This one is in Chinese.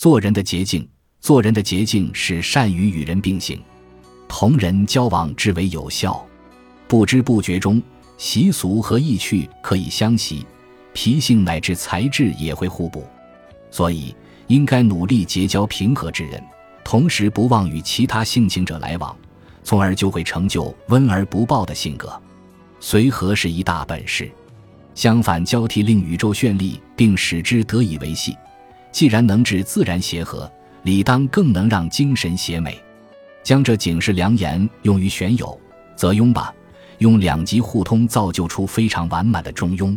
做人的捷径，做人的捷径是善于与人并行，同人交往之为有效。不知不觉中，习俗和意趣可以相习，脾性乃至才智也会互补。所以，应该努力结交平和之人，同时不忘与其他性情者来往，从而就会成就温而不暴的性格。随和是一大本事。相反，交替令宇宙绚丽，并使之得以维系。既然能治自然协和，理当更能让精神协美。将这警示良言用于选友，则庸吧，用两极互通，造就出非常完满的中庸。